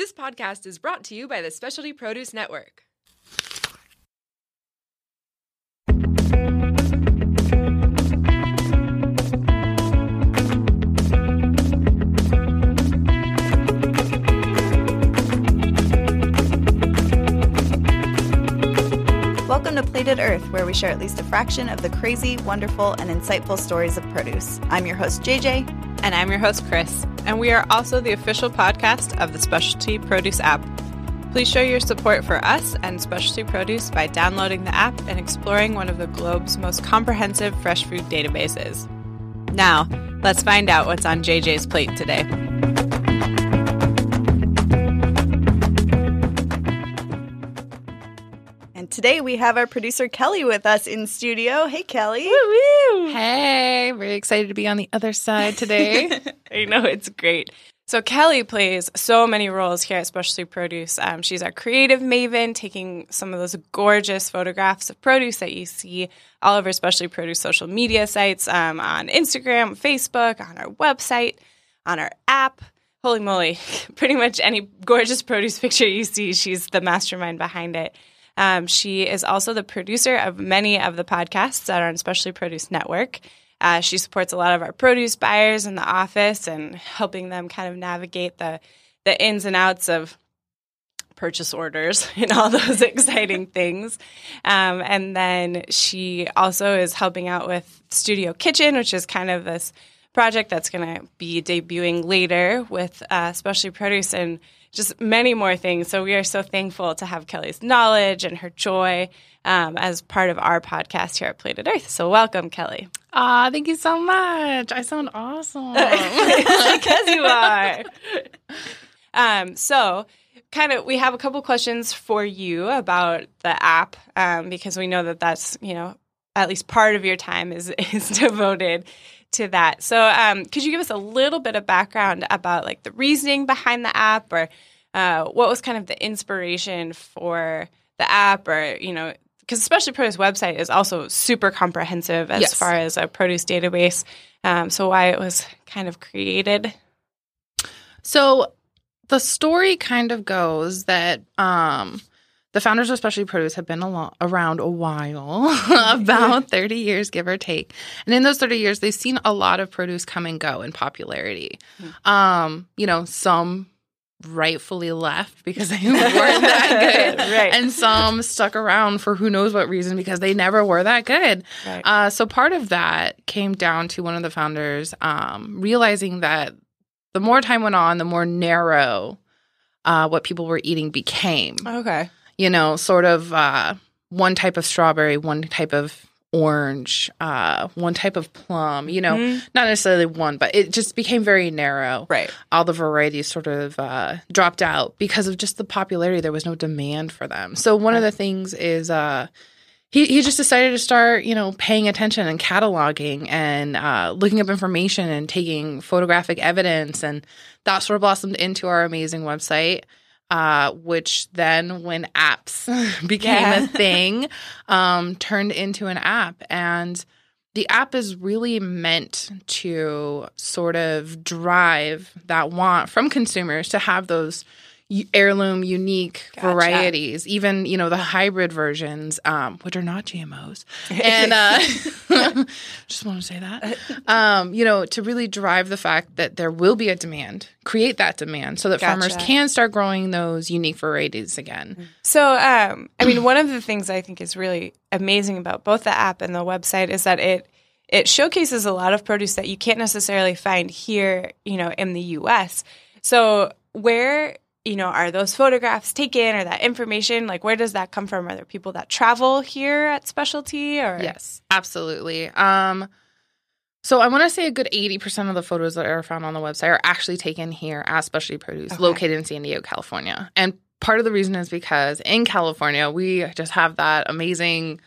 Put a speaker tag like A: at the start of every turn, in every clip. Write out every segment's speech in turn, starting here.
A: This podcast is brought to you by the Specialty Produce Network.
B: Welcome to Plated Earth, where we share at least a fraction of the crazy, wonderful, and insightful stories of produce. I'm your host, JJ.
C: And I'm your host, Chris. And we are also the official podcast of the Specialty Produce app. Please show your support for us and Specialty Produce by downloading the app and exploring one of the globe's most comprehensive fresh food databases. Now, let's find out what's on JJ's plate today.
B: Today we have our producer, Kelly, with us in studio. Hey, Kelly.
C: Hey, very excited to be on the other side today. I know it's great. So Kelly plays so many roles here at Specialty Produce. Um, she's our creative maven, taking some of those gorgeous photographs of produce that you see all over Specialty Produce social media sites um, on Instagram, Facebook, on our website, on our app. Holy moly! Pretty much any gorgeous produce picture you see, she's the mastermind behind it. Um, she is also the producer of many of the podcasts that are on Specialty Produce Network. Uh, she supports a lot of our produce buyers in the office and helping them kind of navigate the the ins and outs of purchase orders and all those exciting things. Um, and then she also is helping out with Studio Kitchen, which is kind of this project that's going to be debuting later with uh, Specialty Produce and just many more things. So we are so thankful to have Kelly's knowledge and her joy um, as part of our podcast here at Plated Earth. So welcome, Kelly.
D: Ah, thank you so much. I sound awesome.
C: because you are. Um, so, kind of, we have a couple questions for you about the app um, because we know that that's you know at least part of your time is is devoted to that. So, um, could you give us a little bit of background about like the reasoning behind the app, or uh, what was kind of the inspiration for the app, or you know, because Specialty Produce website is also super comprehensive as
D: Yes.
C: far as a produce database. Um, so, why it was kind of created?
D: so the story kind of goes that um the founders of Specialty Produce have been alo- around a while, about 30 years, give or take. And in those 30 years, they've seen a lot of produce come and go in popularity. Um, you know, some rightfully left because they weren't that good.
C: Right.
D: And some stuck around for who knows what reason because they never were that good.
C: Right.
D: Uh, so part of that came down to one of the founders um, realizing that the more time went on, the more narrow uh, what people were eating became.
C: Okay.
D: You know, sort of uh, one type of strawberry, one type of orange, uh, one type of plum. You know,
C: Mhm.
D: not necessarily one, but it just became very narrow.
C: Right.
D: All the varieties sort of uh, dropped out because of just the popularity. There was no demand for them. So one of the things is uh, he he just decided to start, you know, paying attention and cataloging and uh, looking up information and taking photographic evidence, and that sort of blossomed into our amazing website. Uh, which then, when apps became
C: Yeah.
D: a thing, um, turned into an app, and the app is really meant to sort of drive that want from consumers to have those heirloom unique
C: Gotcha.
D: varieties even you know the hybrid versions um, which are not gmos and uh, just want to say that. Um, you know to really drive the fact that there will be a demand create that demand so that farmers can start growing those unique varieties again.
C: So, um, I mean, one of the things I think is really amazing about both the app and the website is that it it showcases a lot of produce that you can't necessarily find here, you know, in the U.S. So, where you know are those photographs taken or that information? Like, where does that come from? Are there people that travel here at Specialty or
D: Yes, absolutely. Um, so I want to say a good eighty percent of the photos that are found on the website are actually taken here as specialty produce,
C: Okay.
D: located in San Diego, California. And part of the reason is because in California we just have that amazing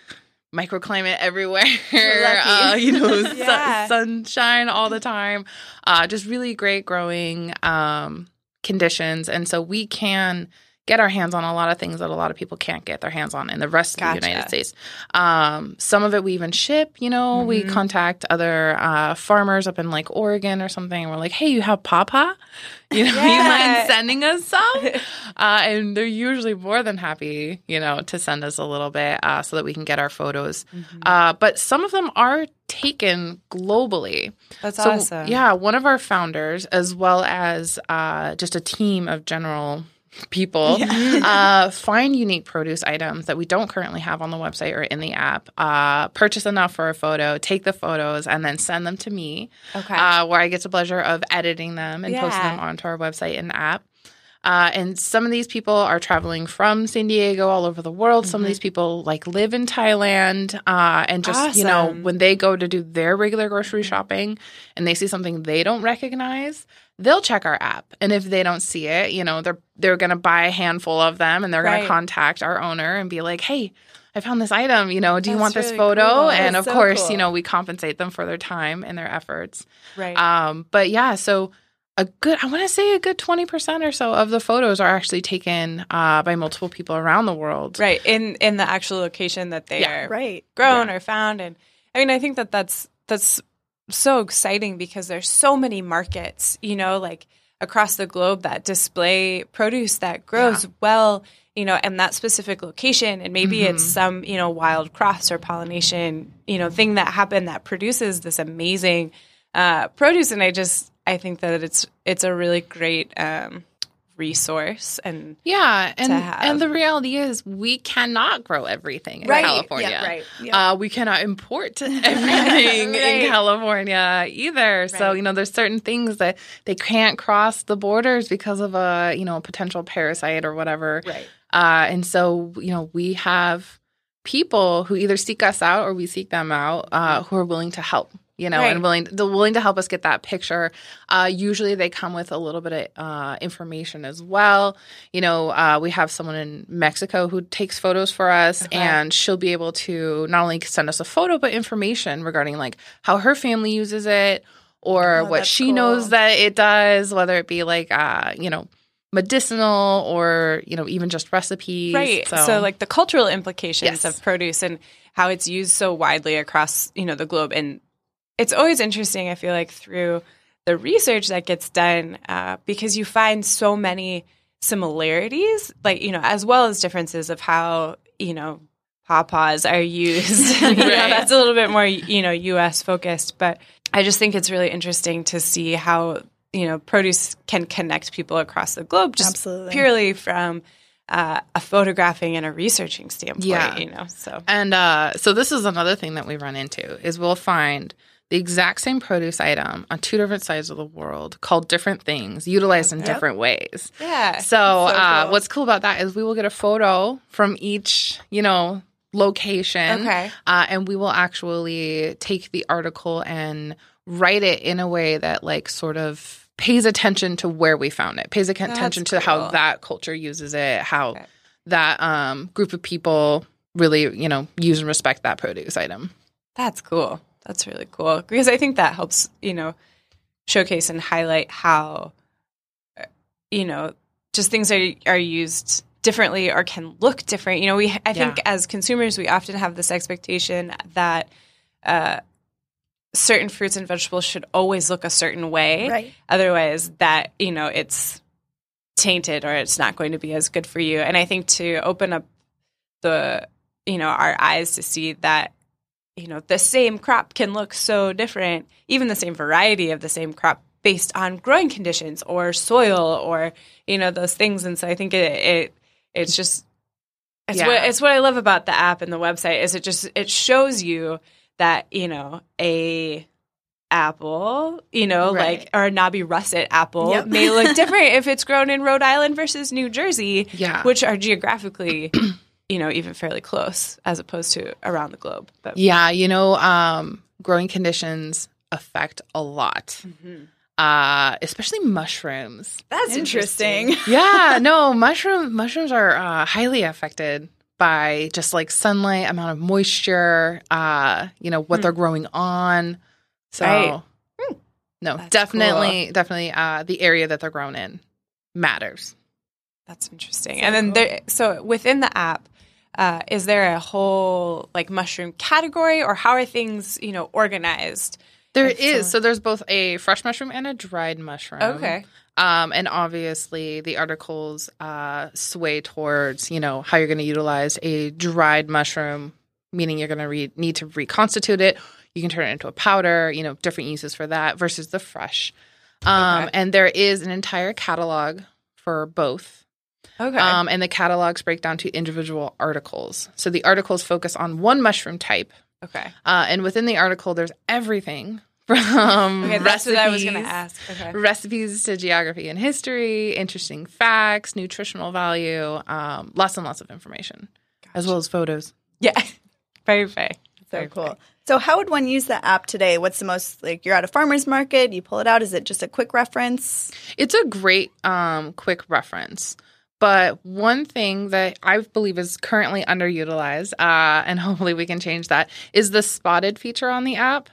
D: microclimate everywhere. uh, you know, sun-
C: Yeah.
D: sunshine all the time. Uh, just really great growing um, conditions, and so we can get our hands on a lot of things that a lot of people can't get their hands on in the rest of
C: Gotcha.
D: the United States. Um, some of it we even ship. You know, we
C: Mhm.
D: contact other uh, farmers up in like Oregon or something. And we're like, hey, you have papa? You know, you mind sending us some? uh, and they're usually more than happy, you know, to send us a little bit uh, so that we can get our photos.
C: Mm-hmm.
D: Uh, but some of them are taken globally.
C: That's
D: So,
C: awesome.
D: yeah, one of our founders, as well as uh, just a team of general people, uh, find unique produce items that we don't currently have on the website or in the app, uh, purchase enough for a photo, take the photos, and then send them to me,
C: Okay.
D: uh, where I get the pleasure of editing them and posting them onto our website and app. Uh, and some of these people are traveling from San Diego all over the world. Some of these people like live in Thailand, uh, and just you know when they go to do their regular grocery shopping and they see something they don't recognize, they'll check our app. And if they don't see it, you know they're they're gonna buy a handful of them and they're
C: Right.
D: gonna contact our owner and be like, hey. I found this item, you know, do you
C: That's
D: want this photo?
C: cool.
D: And
C: That's
D: of
C: so
D: course,
C: cool.
D: you know, we compensate them for their time and their efforts.
C: right.
D: Um, but yeah, so a good, I want to say a good 20% or so of the photos are actually taken uh, by multiple people around the world.
C: right. In in the actual location that they
D: Yeah.
C: are
B: Right.
C: grown or found and i mean i think that that's that's so exciting because there's so many markets you know like across the globe that display produce that grows well you know and that specific location. And maybe it's some you know wild cross or pollination you know thing that happened that produces this amazing uh, produce. And i just i think that it's it's a really great um, resource and
D: Yeah, and and the reality is we cannot grow everything in
C: Right.
D: California.
B: Yeah, right. Yeah.
D: Uh, we cannot import everything in California either. So you know, there's certain things that they can't cross the borders because of a you know a potential parasite or whatever.
C: right
D: Uh, and so, you know, we have people who either seek us out or we seek them out uh, who are willing to help. You know,
C: Right.
D: and willing they're willing to help us get that picture. Uh, usually, they come with a little bit of uh, information as well. You know, uh, we have someone in Mexico who takes photos for us,
C: Okay.
D: and she'll be able to not only send us a photo but information regarding like how her family uses it or
B: Oh,
D: what she
B: cool.
D: knows that it does, whether it be like uh, you know medicinal or you know even just recipes.
C: right so, like the cultural implications
D: Yes.
C: of produce and how it's used so widely across you know the globe and it's always interesting i feel like through the research that gets done uh, because you find so many similarities like you know as well as differences of how you know pawpaws are used you know, that's a little bit more you know us focused but i just think it's really interesting to see how you know produce can connect people across the globe just
B: Absolutely.
C: purely from uh, a photographing and a researching standpoint
D: Yeah.
C: you know so
D: And uh, so this is another thing that we run into is we'll find the exact same produce item on two different sides of the world called different things, utilized in different ways.
C: yeah
D: So, uh,
B: cool.
D: what's cool about that is we will get a photo from each, you know, location.
C: Okay.
D: Uh, and we will actually take the article and write it in a way that, like, sort of pays attention to where we found it, pays attention to how that culture uses it, how
C: Okay.
D: that um, group of people really, you know, use and respect that produce item.
C: That's cool. That's really cool because I think that helps, you know, showcase and highlight how, uh, you know, just things are are used differently or can look different. You know, we I think
D: Yeah.
C: as consumers we often have this expectation that uh, certain fruits and vegetables should always look a certain way.
B: Right.
C: Otherwise, that you know it's tainted or it's not going to be as good for you. And I think to open up the you know our eyes to see that you know the same crop can look so different even the same variety of the same crop based on growing conditions or soil or you know those things and so i think it, it it's just it's
D: Yeah.
C: what it's what i love about the app and the website is it just it shows you that you know a apple you know
D: Right.
C: like or a knobby russet apple
B: Yep.
C: may look different if it's grown in rhode island versus new jersey
D: Yeah.
C: which are geographically you know even fairly close as opposed to around the globe but
D: Yeah, you know, um, growing conditions affect a lot,
C: Mm-hmm.
D: uh, especially mushrooms.
C: that's
B: Interesting.
D: yeah, no, mushroom mushrooms are uh, highly affected by just like sunlight, amount of moisture, uh, you know, what they're growing on. So,
C: Right.
D: no,
C: That's
D: definitely, definitely, uh, the area that they're grown in matters.
C: That's interesting. and then there, so within the app, uh, is there a whole like mushroom category, or how are things you know organized?
D: There is.
C: so-
D: So there's both a fresh mushroom and a dried mushroom.
C: Okay.
D: Um, and obviously, the articles uh, sway towards you know how you're going to utilize a dried mushroom, meaning you're going to re- need to reconstitute it. You can turn it into a powder. You know, different uses for that versus the fresh. Um,
C: Okay.
D: And there is an entire catalog for both.
C: Okay.
D: Um, and the catalogs break down to individual articles. So the articles focus on one mushroom type.
C: okay.
D: Uh, and within the article, there's everything from
C: Okay. That's what I was going to
D: recipes-
C: ask. Okay.
D: recipes to geography and history, interesting facts, nutritional value, um, lots and lots of information, as well as photos.
C: Yeah. Very fair.
B: So
C: Very
B: cool.
C: fair.
B: So, how would one use the app today? What's the most like? You're at a farmer's market, you pull it out. Is it just a quick reference?
D: It's a great um, quick reference. But one thing that I believe is currently underutilized, uh, and hopefully we can change that, is the spotted feature on the app.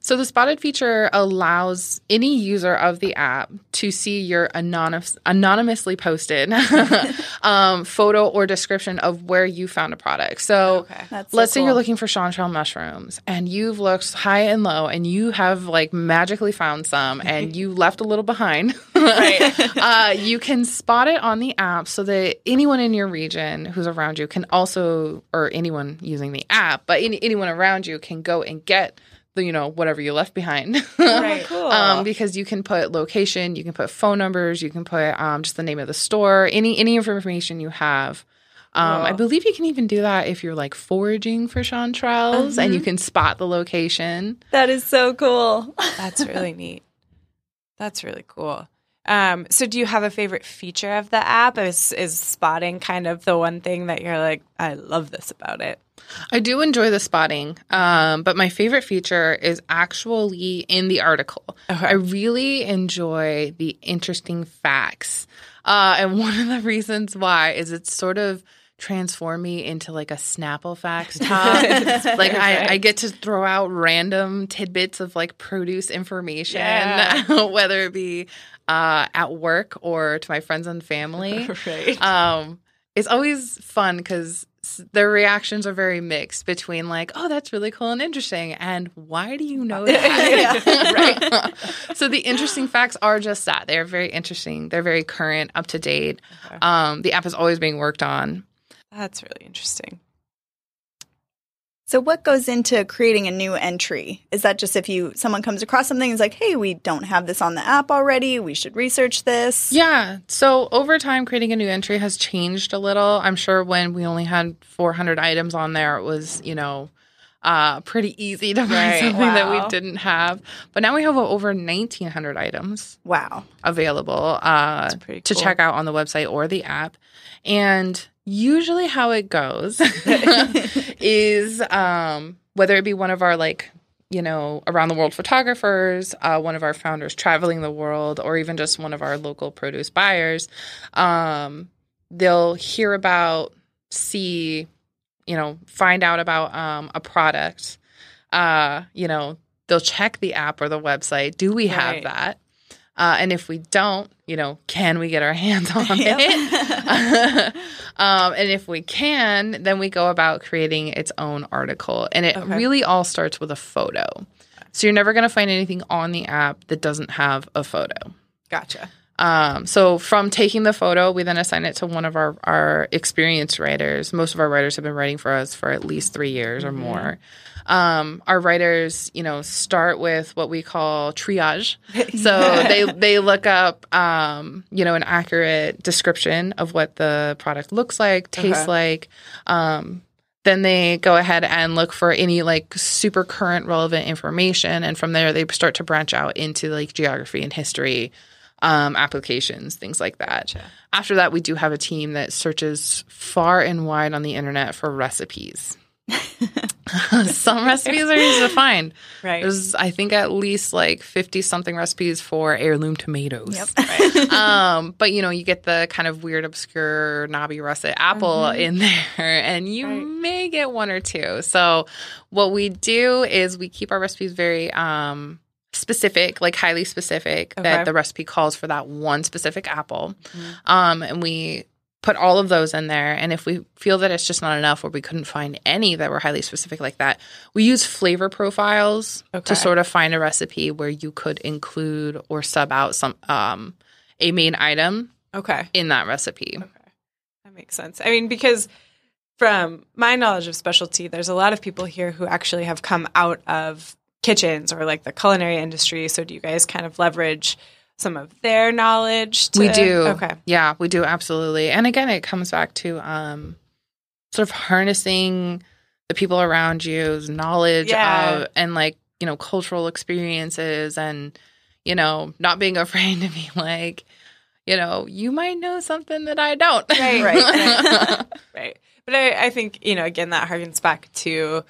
D: So the spotted feature allows any user of the app to see your anonymous, anonymously posted um, photo or description of where you found a product. So
C: Okay.
D: Let's say you're looking for chanterelle mushrooms and you've looked high and low and you have like magically found some and you left a little behind.
C: Right.
D: uh, you can spot it on the app so that anyone in your region who's around you can also, or anyone using the app, but any, anyone around you can go and get you know, whatever you left behind.
C: Right.
B: Cool.
D: Um, because you can put location, you can put phone numbers, you can put um, just the name of the store, any any information you have. Um, I believe you can even do that if you're like foraging for chanterelles and you
C: Mm-hmm.
D: can spot the location.
B: that is so cool.
C: That's really neat. That's really cool. Um, so do you have a favorite feature of the app? Is is spotting kind of the one thing that you're like, I love this about it?
D: I do enjoy the spotting, um, but my favorite feature is actually in the article.
C: Okay.
D: I really enjoy the interesting facts. Uh, and one of the reasons why is it's sort of transformed me into like a Snapple facts top. like I, I get to throw out random tidbits of like produce information,
C: Yeah.
D: whether it be uh, at work or to my friends and family
C: right.
D: um, it's always fun because their reactions are very mixed between like, "Oh, that's really cool and interesting," and "Why do you know that?" right. so the interesting facts are just that they're very interesting. They're very current, up to date.
C: Okay.
D: Um, the app is always being worked on.
C: That's really interesting.
B: So, what goes into creating a new entry? Is that just if you someone comes across something, and is like, hey, we don't have this on the app already. We should research this.
D: Yeah. So over time, creating a new entry has changed a little. I'm sure when we only had 400 items on there, it was, you know, uh, pretty easy to find
C: Right.
D: something that we didn't have. But now we have over 1,900 items
B: Wow.
D: available uh,
C: pretty
D: to check out on the website or the app. And usually, how it goes is um, whether it be one of our like you know around the world photographers, uh, one of our founders traveling the world, or even just one of our local produce buyers, um, they'll hear about, see, you know, find out about um, a product. Uh, you know, they'll check the app or the website. Do we have
C: Right.
D: that? Uh, and if we don't, you know, can we get our hands on
B: Yep.
D: it? um, and if we can, then we go about creating its own article. And it
C: Okay.
D: really all starts with a photo. So you're never going to find anything on the app that doesn't have a photo.
C: Gotcha.
D: Um, so from taking the photo, we then assign it to one of our, our experienced writers. Most of our writers have been writing for us for at least three years or more. Um, our writers, you know, start with what we call triage. So they they look up, um, you know, an accurate description of what the product looks like, tastes
C: Okay.
D: like. Um, then they go ahead and look for any like super current relevant information, and from there they start to branch out into like geography and history um, applications, things like that. After that, we do have a team that searches far and wide on the internet for recipes. Some recipes are easy to find.
C: Right.
D: There's, I think, at least like 50 something recipes for heirloom tomatoes.
B: Yep.
D: um, but you know, you get the kind of weird, obscure, knobby russet apple in there, and you
C: Right.
D: may get one or two. So, what we do is we keep our recipes very um, specific, like highly specific,
C: Okay.
D: that the recipe calls for that one specific apple. Um, and we put all of those in there. And if we feel that it's just not enough or we couldn't find any that were highly specific like that, we use flavor profiles
C: Okay.
D: to sort of find a recipe where you could include or sub out some um, a main item
C: Okay.
D: in that recipe. Okay.
C: That makes sense. I mean, because from my knowledge of specialty, there's a lot of people here who actually have come out of kitchens or like the culinary industry. So do you guys kind of leverage some of their knowledge? To,
D: we do.
C: Okay.
D: Yeah, we do absolutely. And again, it comes back to um, sort of harnessing the people around you's knowledge
C: Yeah.
D: of and like you know cultural experiences and you know not being afraid to be like you know you might know something that I don't.
C: Right,
B: right.
C: Right. But I, I think, you know, again, that harkens back to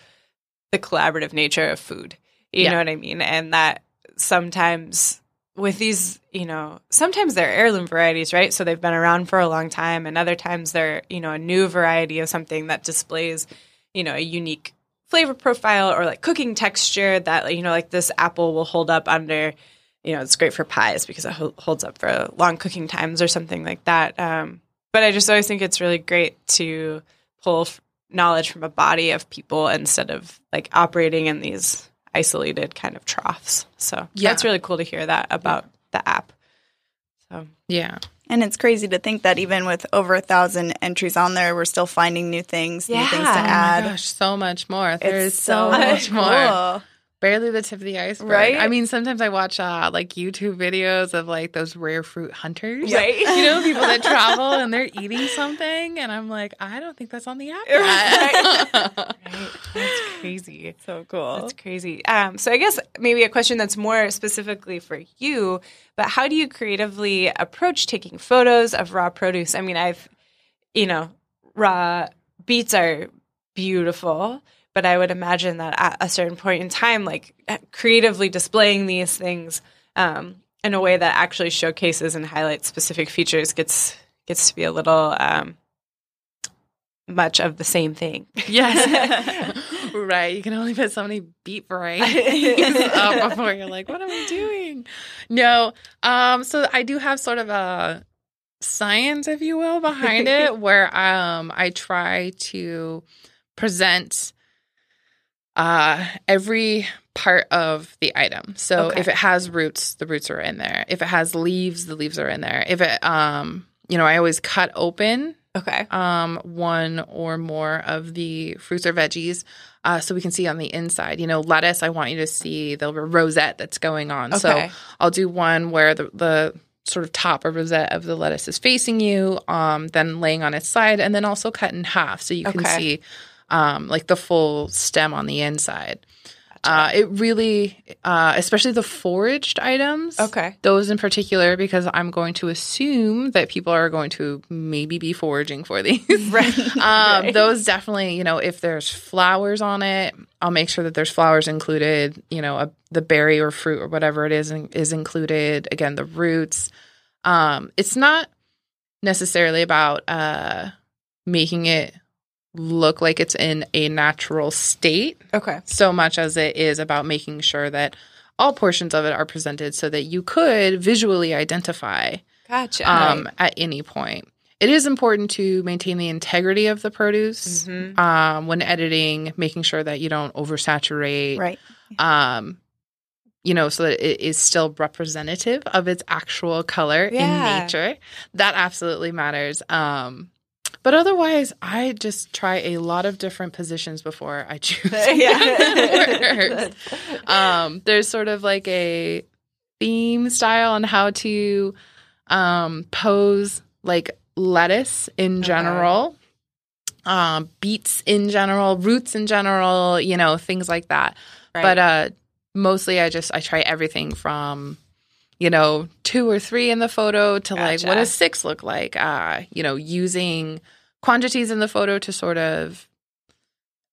C: the collaborative nature of food. You
D: Yeah.
C: know what I mean? And that sometimes with these, you know, sometimes they're heirloom varieties, right? So they've been around for a long time. And other times they're, you know, a new variety of something that displays, you know, a unique flavor profile or like cooking texture that, you know, like this apple will hold up under, you know, it's great for pies because it ho- holds up for long cooking times or something like that. Um, but I just always think it's really great to pull f- knowledge from a body of people instead of like operating in these isolated kind of troughs. So
D: Yeah.
C: that's really cool to hear that about the app. So
D: yeah.
B: And it's crazy to think that even with over a thousand entries on there, we're still finding new things, new things to
C: Yeah.
D: Oh my
B: add.
D: gosh, so much more. There's
B: it's
D: so, much more.
B: cool.
D: Barely the tip of the iceberg.
B: Right?
D: I mean, sometimes I watch uh, like YouTube videos of like those rare fruit hunters.
C: Right.
D: You know, people that travel and they're eating something, and I'm like, I don't think that's on the app.
C: Right. right. That's crazy.
B: So cool.
C: That's crazy. Um, so I guess maybe a question that's more specifically for you, but how do you creatively approach taking photos of raw produce? I mean, I've, you know, raw beets are beautiful, but I would imagine that at a certain point in time, like creatively displaying these things um, in a way that actually showcases and highlights specific features gets gets to be a little um, much of the same thing.
D: yes. right. You can only put so many beet varieties up before you're like, what am I doing? No. Um, so I do have sort of a science, if you will, behind it where um I try to present uh every part of the item. So
C: Okay.
D: if it has roots, the roots are in there. If it has leaves, the leaves are in there. If it um you know, I always cut open
C: Okay.
D: um, one or more of the fruits or veggies uh, so we can see on the inside. You know, lettuce, I want you to see the rosette that's going on.
C: okay.
D: So I'll do one where the, the sort of top or rosette of the lettuce is facing you, um, then laying on its side, and then also cut in half so you can
C: Okay.
D: see um, like the full stem on the inside. Uh, it really, uh, especially the foraged items.
C: Okay.
D: Those in particular, because I'm going to assume that people are going to maybe be foraging for these.
C: Right.
D: Um,
C: Right.
D: Those definitely, you know, if there's flowers on it, I'll make sure that there's flowers included. You know, a, the berry or fruit or whatever it is in- is included. Again, the roots. Um, it's not necessarily about uh, making it look like it's in a natural state
C: Okay.
D: so much as it is about making sure that all portions of it are presented so that you could visually identify
C: Gotcha.
D: um, at any point. It is important to maintain the integrity of the produce
C: Mhm.
D: um, when editing, making sure that you don't oversaturate,
B: Right.
D: um, you know, so that it is still representative of its actual color
C: Yeah.
D: in nature. That absolutely matters. Um, but otherwise, I just try a lot of different positions before I choose.
C: Yeah.
D: um, there's sort of like a theme style on how to um, pose like lettuce in
C: Okay.
D: general, um, beets in general, roots in general, you know, things like that.
C: Right.
D: But uh, mostly, I just I try everything from you know two or three in the photo to like what does six look like? Uh, you know, using quantities in the photo to sort of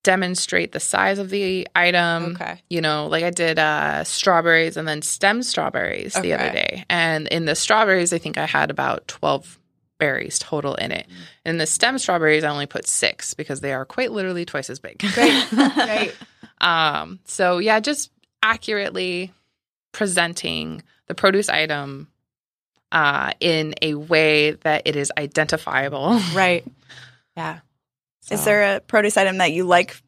D: demonstrate the size of the item.
C: okay.
D: You know, like I did uh, strawberries and then stem strawberries the other day. And in the strawberries, I think I had about 12 berries total in it. In the stem strawberries, I only put six because they are quite literally twice as big.
C: Great. Great.
D: Um, so yeah, just accurately presenting the produce item uh, in a way that it is identifiable.
C: Right. Yeah.
B: Is there a produce item that you like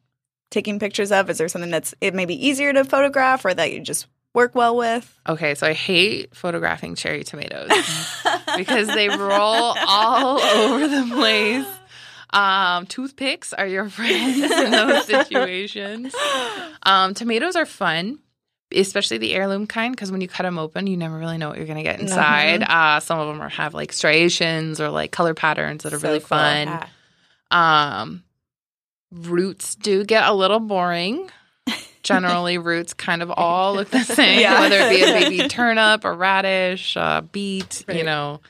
B: taking pictures of? Is there something that's it may be easier to photograph or that you just work well with?
D: Okay, so I hate photographing cherry tomatoes because they roll all over the place. Um, toothpicks are your friends in those situations. Um, tomatoes are fun, especially the heirloom kind, because when you cut them open, you never really know what you're going to get inside. Uh, some of them are, have like striations or like color patterns that are
B: So
D: really
B: cool.
D: fun.
C: Yeah.
D: Um, roots do get a little boring. Generally, roots kind of all look the same,
B: Yeah.
D: whether it be a baby turnip, a radish, a beet, you know,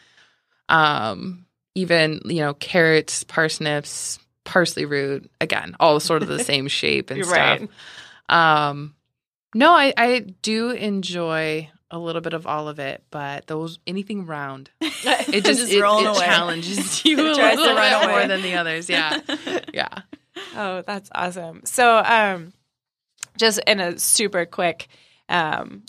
D: um, even you know carrots, parsnips, parsley root. Again, all sort of the same shape and stuff.
C: right.
D: Um, no, I, I do enjoy a little bit of all of it, but those anything round, it just,
B: Just
D: it,
B: rolling
D: it
B: away.
D: challenges you
B: It
D: a little
B: run
D: bit more than the others. Yeah, yeah.
C: Oh, that's awesome. So, um, just in a super quick, um,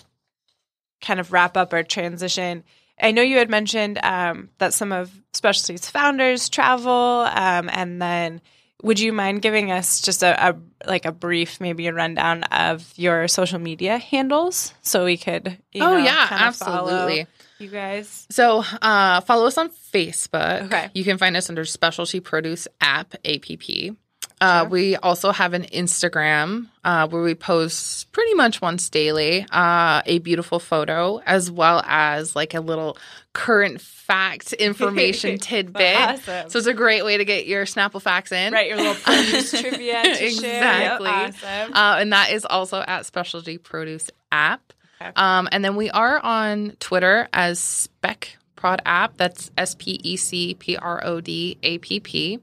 C: kind of wrap up or transition. I know you had mentioned um, that some of Specialties founders travel, um, and then would you mind giving us just a, a like a brief, maybe a rundown of your social media handles, so we could, you
D: oh
C: know,
D: yeah,
C: kind of follow
D: absolutely.
C: you guys.
D: So uh, follow us on Facebook.
C: Okay.
D: You can find us under Specialty Produce App APP. Uh, we also have an Instagram uh, where we post pretty much once daily uh, a beautiful photo as well as like a little current fact information tidbit.
C: Awesome.
D: So it's a great way to get your Snapple facts in.
C: Right, your little produce trivia to
D: Exactly.
C: share. Yep, awesome.
D: Uh, and that is also at Specialty Produce App.
C: Okay.
D: Um, and then we are on Twitter as Spec Prod App. That's S P E C P R O D A P P.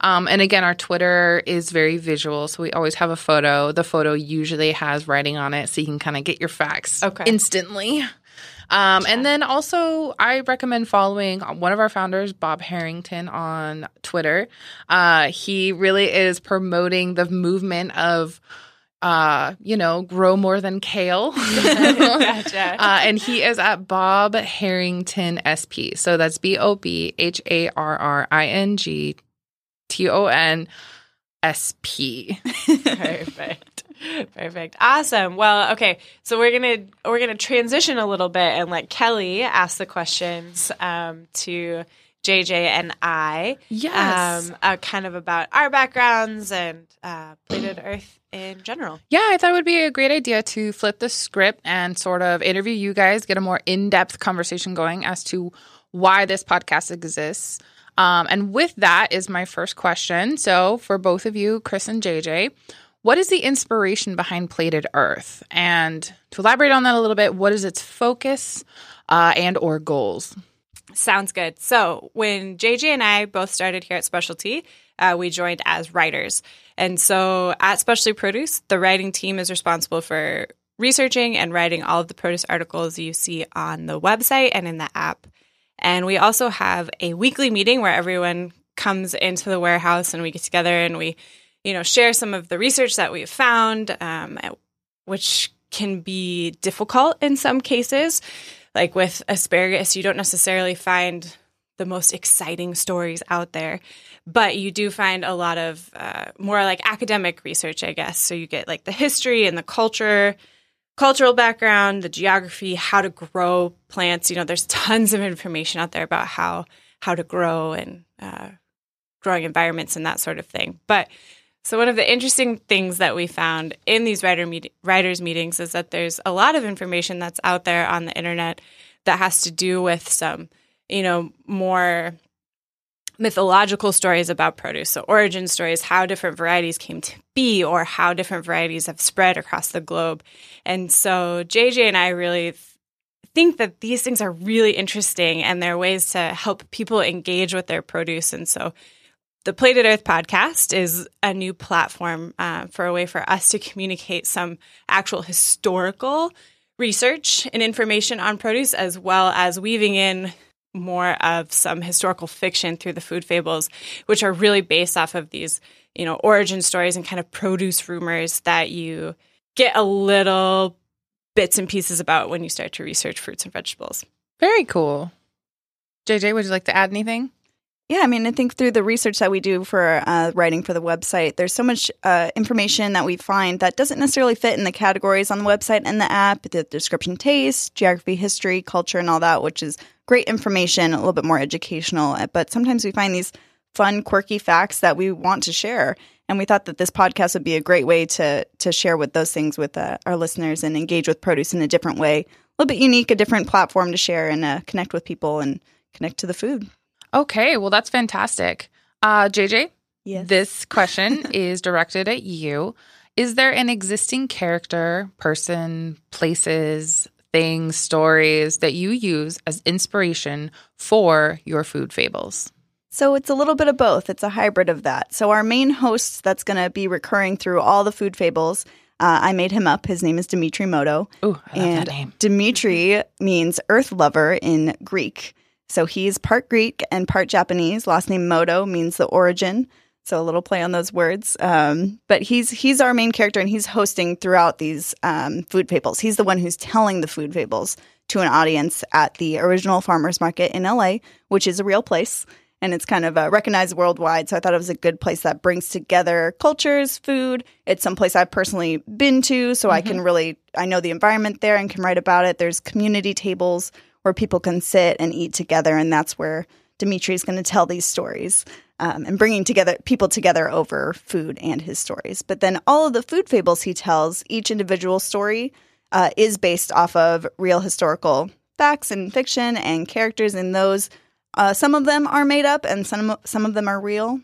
D: Um, and again, our Twitter is very visual, so we always have a photo. The photo usually has writing on it, so you can kind of get your facts
C: Okay.
D: instantly. Um, and then also, I recommend following one of our founders, Bob Harrington, on Twitter. Uh, he really is promoting the movement of, uh, you know, grow more than kale.
C: Gotcha.
D: Uh, and he is at Bob Harrington SP. So that's B O B H A R R I N G T O N S P.
C: Perfect. Perfect. Awesome. Well, okay. So we're gonna we're gonna transition a little bit and let Kelly ask the questions um, to JJ and I.
D: Yes.
C: Um, uh, kind of about our backgrounds and uh, Plated Earth in general.
D: Yeah, I thought it would be a great idea to flip the script and sort of interview you guys, get a more in depth conversation going as to why this podcast exists. Um, and with that is my first question. So, for both of you, Chris and JJ, what is the inspiration behind Plated Earth? And to elaborate on that a little bit, what is its focus uh, and or goals?
C: Sounds good. So when JJ and I both started here at Specialty, uh, we joined as writers. And so at Specialty Produce, the writing team is responsible for researching and writing all of the produce articles you see on the website and in the app. And we also have a weekly meeting where everyone comes into the warehouse and we get together and we, you know, share some of the research that we've found, um, which can be difficult in some cases. Like with asparagus, you don't necessarily find the most exciting stories out there, but you do find a lot of uh, more like academic research, I guess. So you get like the history and the culture, cultural background, the geography, how to grow plants. You know, there's tons of information out there about how how to grow and uh, growing environments and that sort of thing. But so one of the interesting things that we found in these writer meet- writers meetings is that there's a lot of information that's out there on the internet that has to do with some, you know, more mythological stories about produce. So origin stories, how different varieties came to be or how different varieties have spread across the globe. And so JJ and I really th- think that these things are really interesting and they're ways to help people engage with their produce. And so the Plated Earth podcast is a new platform uh, for a way for us to communicate some actual historical research and information on produce, as well as weaving in more of some historical fiction through the food fables, which are really based off of these, you know, origin stories and kind of produce rumors that you get a little bits and pieces about when you start to research fruits and vegetables.
D: Very cool. JJ, would you like to add anything?
B: Yeah, I mean, I think through the research that we do for uh, writing for the website, there's so much uh, information that we find that doesn't necessarily fit in the categories on the website and the app, the description, taste, geography, history, culture, and all that, which is great information, a little bit more educational. uh, But sometimes we find these fun, quirky facts that we want to share, and we thought that this podcast would be a great way to to share with those things with uh, our listeners and engage with produce in a different way, a little bit unique, a different platform to share and uh, connect with people and connect to the food.
D: Okay, well, that's fantastic. Uh, JJ,
B: Yes.
D: this question is directed at you. Is there an existing character, person, places, things, stories that you use as inspiration for your food fables?
B: So it's a little bit of both. It's a hybrid of that. So our main host that's going to be recurring through all the food fables, uh, I made him up. His name is Dimitri Moto.
D: Oh, I love
B: and
D: that name.
B: Dimitri means earth lover in Greek. So he's part Greek and part Japanese. Last name Moto means the origin. So a little play on those words. Um, but he's he's our main character, and he's hosting throughout these um, food fables. He's the one who's telling the food fables to an audience at the original farmers market in LA, which is a real place. And it's kind of uh, recognized worldwide. So I thought it was a good place that brings together cultures, food. It's someplace I've personally been to. So I can really, I know the environment there and can write about it. There's community tables where people can sit and eat together. And that's where Dimitri is going to tell these stories um, and bringing together people together over food and his stories. But then all of the food fables he tells, each individual story uh, is based off of real historical facts and fiction and characters in those. Uh, some of them are made up and some some of them are real.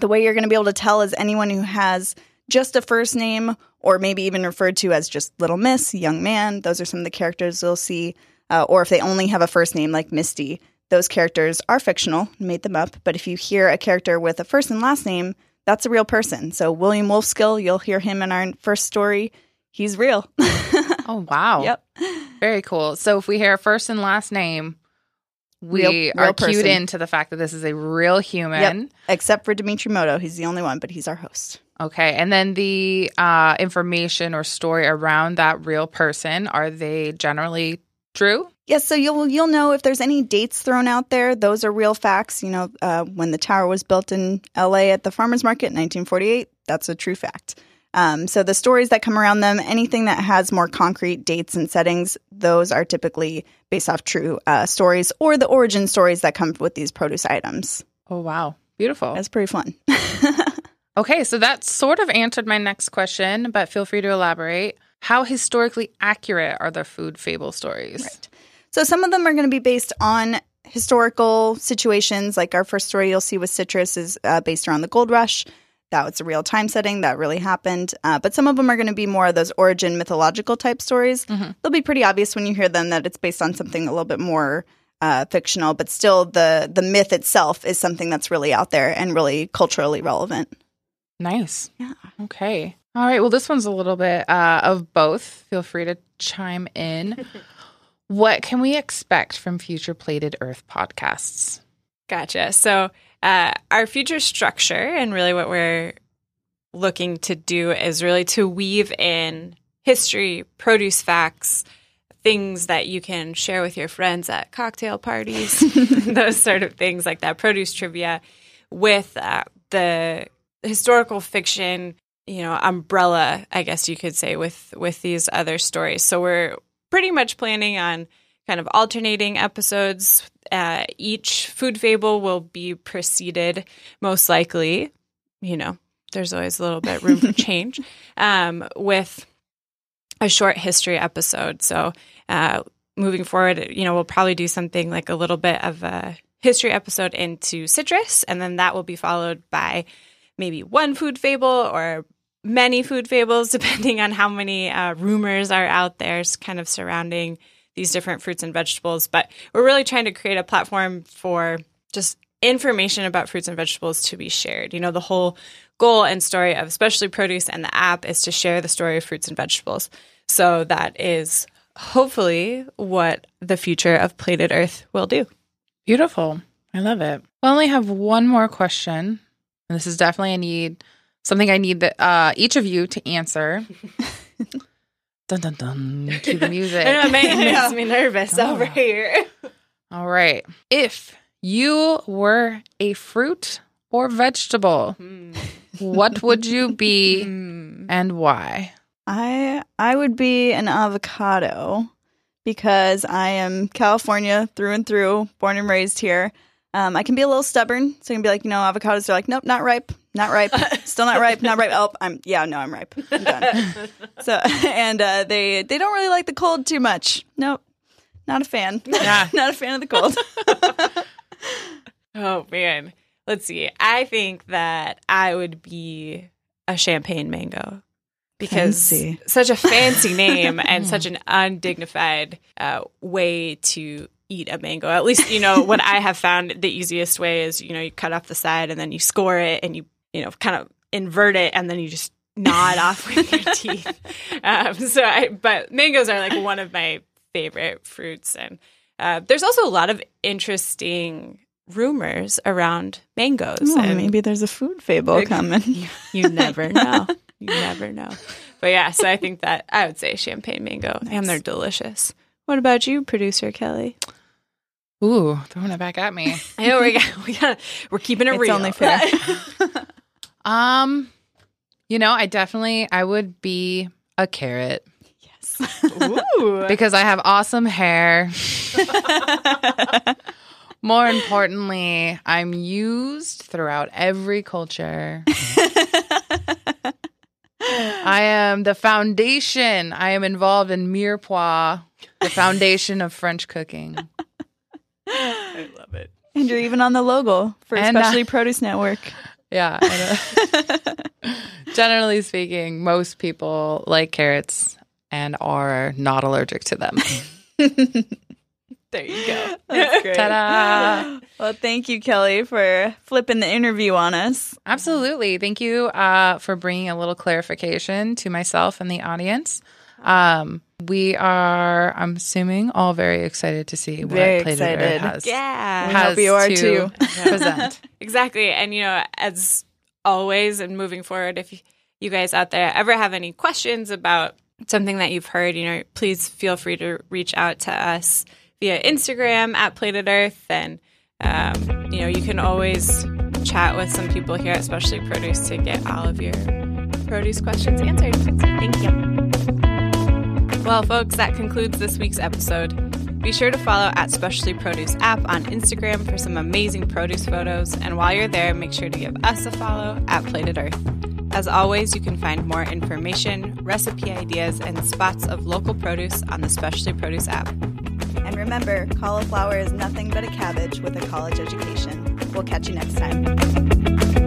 B: The way you're going to be able to tell is anyone who has just a first name or maybe even referred to as just Little Miss, Young Man. Those are some of the characters you'll see. Uh, or if they only have a first name like Misty, those characters are fictional, made them up. But if you hear a character with a first and last name, that's a real person. So William Wolfskill, you'll hear him in our first story. He's real.
D: Oh, wow.
B: Yep.
D: Very cool. So if we hear a first and last name, we
B: Real- real
D: are cued into the fact that this is a real human.
B: Yep. Except for Dimitri Moto. He's the only one, but he's our host.
D: Okay. And then the uh, information or story around that real person, are they generally true?
B: Yes, so you'll you'll know if there's any dates thrown out there. Those are real facts. You know, uh, when the tower was built in L.A. at the farmers market in 1948, that's a true fact. Um, so the stories that come around them, anything that has more concrete dates and settings, those are typically based off true uh, stories or the origin stories that come with these produce items.
D: Oh, wow. Beautiful.
B: That's pretty fun.
D: Okay. So that sort of answered my next question, but feel free to elaborate. How historically accurate are the food fable stories?
B: Right. So some of them are going to be based on historical situations. Like our first story you'll see with citrus is uh, based around the gold rush. That was a real time setting that really happened. Uh, but some of them are going to be more of those origin mythological type stories. They'll be pretty obvious when you hear them that it's based on something a little bit more uh, fictional, but still the the myth itself is something that's really out there and really culturally relevant.
D: Nice.
B: Yeah.
D: Okay. All right. Well, this one's a little bit uh, of both. Feel free to chime in. what can we expect from future Plated Earth podcasts?
C: Gotcha. So, uh, our future structure and really what we're looking to do is really to weave in history, produce facts, things that you can share with your friends at cocktail parties, those sort of things like that, produce trivia, with uh, the historical fiction, you know, umbrella, I guess you could say, with with these other stories. So we're pretty much planning on kind of alternating episodes. Uh, each food fable will be preceded, most likely, you know, there's always a little bit room for change, um, with a short history episode. So uh, moving forward, you know, we'll probably do something like a little bit of a history episode into citrus, and then that will be followed by maybe one food fable or many food fables, depending on how many uh, rumors are out there, kind of surrounding these different fruits and vegetables. But we're really trying to create a platform for just information about fruits and vegetables to be shared. You know, the whole goal and story of Specialty Produce and the app is to share the story of fruits and vegetables. So that is hopefully what the future of Plated Earth will do.
D: Beautiful. I love it. We only have one more question. And this is definitely a need, something I need that uh, each of you to answer. dun dun dun. Cue the music.
C: It it makes me nervous over here.
D: All right. If you were a fruit or vegetable, what would you be and why?
B: I I would be an avocado because I am California through and through, born and raised here. Um, I can be a little stubborn, so I can be like, you know, avocados are like, nope, not ripe, not ripe, still not ripe, not ripe. Oh, I'm yeah, no, I'm ripe. I'm done. so and uh, they they don't really like the cold too much. Nope, not a fan.
D: Yeah.
B: not a fan of the cold.
C: Oh man. Let's see. I think that I would be a champagne mango because
B: Fancy.
C: such a fancy name and such an undignified uh, way to eat a mango. At least, you know, what I have found the easiest way is, you know, you cut off the side and then you score it and you, you know, kind of invert it and then you just gnaw it off with your teeth. Um, so I, but mangoes are like one of my favorite fruits. And uh, there's also a lot of interesting rumors around mangoes.
B: Oh,
C: and
B: maybe there's a food fable coming.
C: you never know. You never know. But yeah, so I think that I would say champagne mango, and they're delicious. What about you, producer Kelly?
D: Ooh, throwing it back at me.
C: I know we got, we got we're keeping it
B: It's
C: real.
B: only fair.
D: Um, you know, I definitely I would be a carrot
B: yes.
C: Ooh.
D: because I have awesome hair. More importantly, I'm used throughout every culture. I am the foundation. I am involved in mirepoix, the foundation of French cooking.
C: I love it.
B: And you're even on the logo for
D: And, uh,
B: Specialty Produce Network.
D: Yeah. and, uh, generally speaking, most people like carrots and are not allergic to them.
C: There you go.
B: That's great.
D: Ta-da!
B: Well, thank you, Kelly, for flipping the interview on us.
D: Absolutely. Thank you uh, for bringing a little clarification to myself and the audience. Um, we are, I'm assuming, all very excited to see what
B: Very
D: Plated Earth
B: excited.
D: has,
C: Yeah.
B: We
D: has
B: hope you are
D: to
B: too.
D: present.
C: Exactly. And, you know, as always, and moving forward, if you guys out there ever have any questions about something that you've heard, you know, please feel free to reach out to us via Instagram at Plated Earth. And, um, you know, you can always chat with some people here, Specialty Produce, to get all of your produce questions answered. Thank you. Well, folks, that concludes this week's episode. Be sure to follow at Specialty Produce app on Instagram for some amazing produce photos. And while you're there, make sure to give us a follow at Plated Earth. As always, you can find more information, recipe ideas, and spots of local produce on the Specialty Produce app.
B: And remember, cauliflower is nothing but a cabbage with a college education. We'll catch you next time.